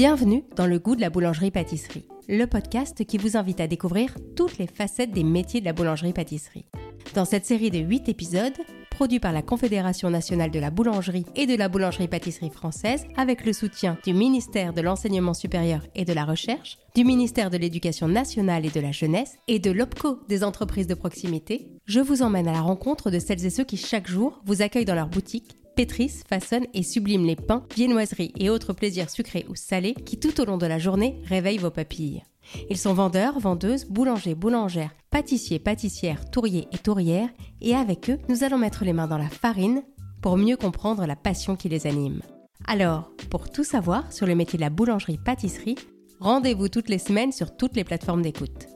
Bienvenue dans le goût de la boulangerie-pâtisserie, le podcast qui vous invite à découvrir toutes les facettes des métiers de la boulangerie-pâtisserie. Dans cette série de 8 épisodes, produits par la Confédération nationale de la boulangerie et de la boulangerie-pâtisserie française, avec le soutien du ministère de l'Enseignement supérieur et de la Recherche, du ministère de l'Éducation nationale et de la Jeunesse et de l'OPCO des entreprises de proximité, je vous emmène à la rencontre de celles et ceux qui chaque jour vous accueillent dans leur boutique pétrissent, façonnent et subliment les pains, viennoiseries et autres plaisirs sucrés ou salés qui tout au long de la journée réveillent vos papilles. Ils sont vendeurs, vendeuses, boulangers, boulangères, pâtissiers, pâtissières, touriers et tourières, et avec eux, nous allons mettre les mains dans la farine pour mieux comprendre la passion qui les anime. Alors, pour tout savoir sur le métier de la boulangerie-pâtisserie, rendez-vous toutes les semaines sur toutes les plateformes d'écoute.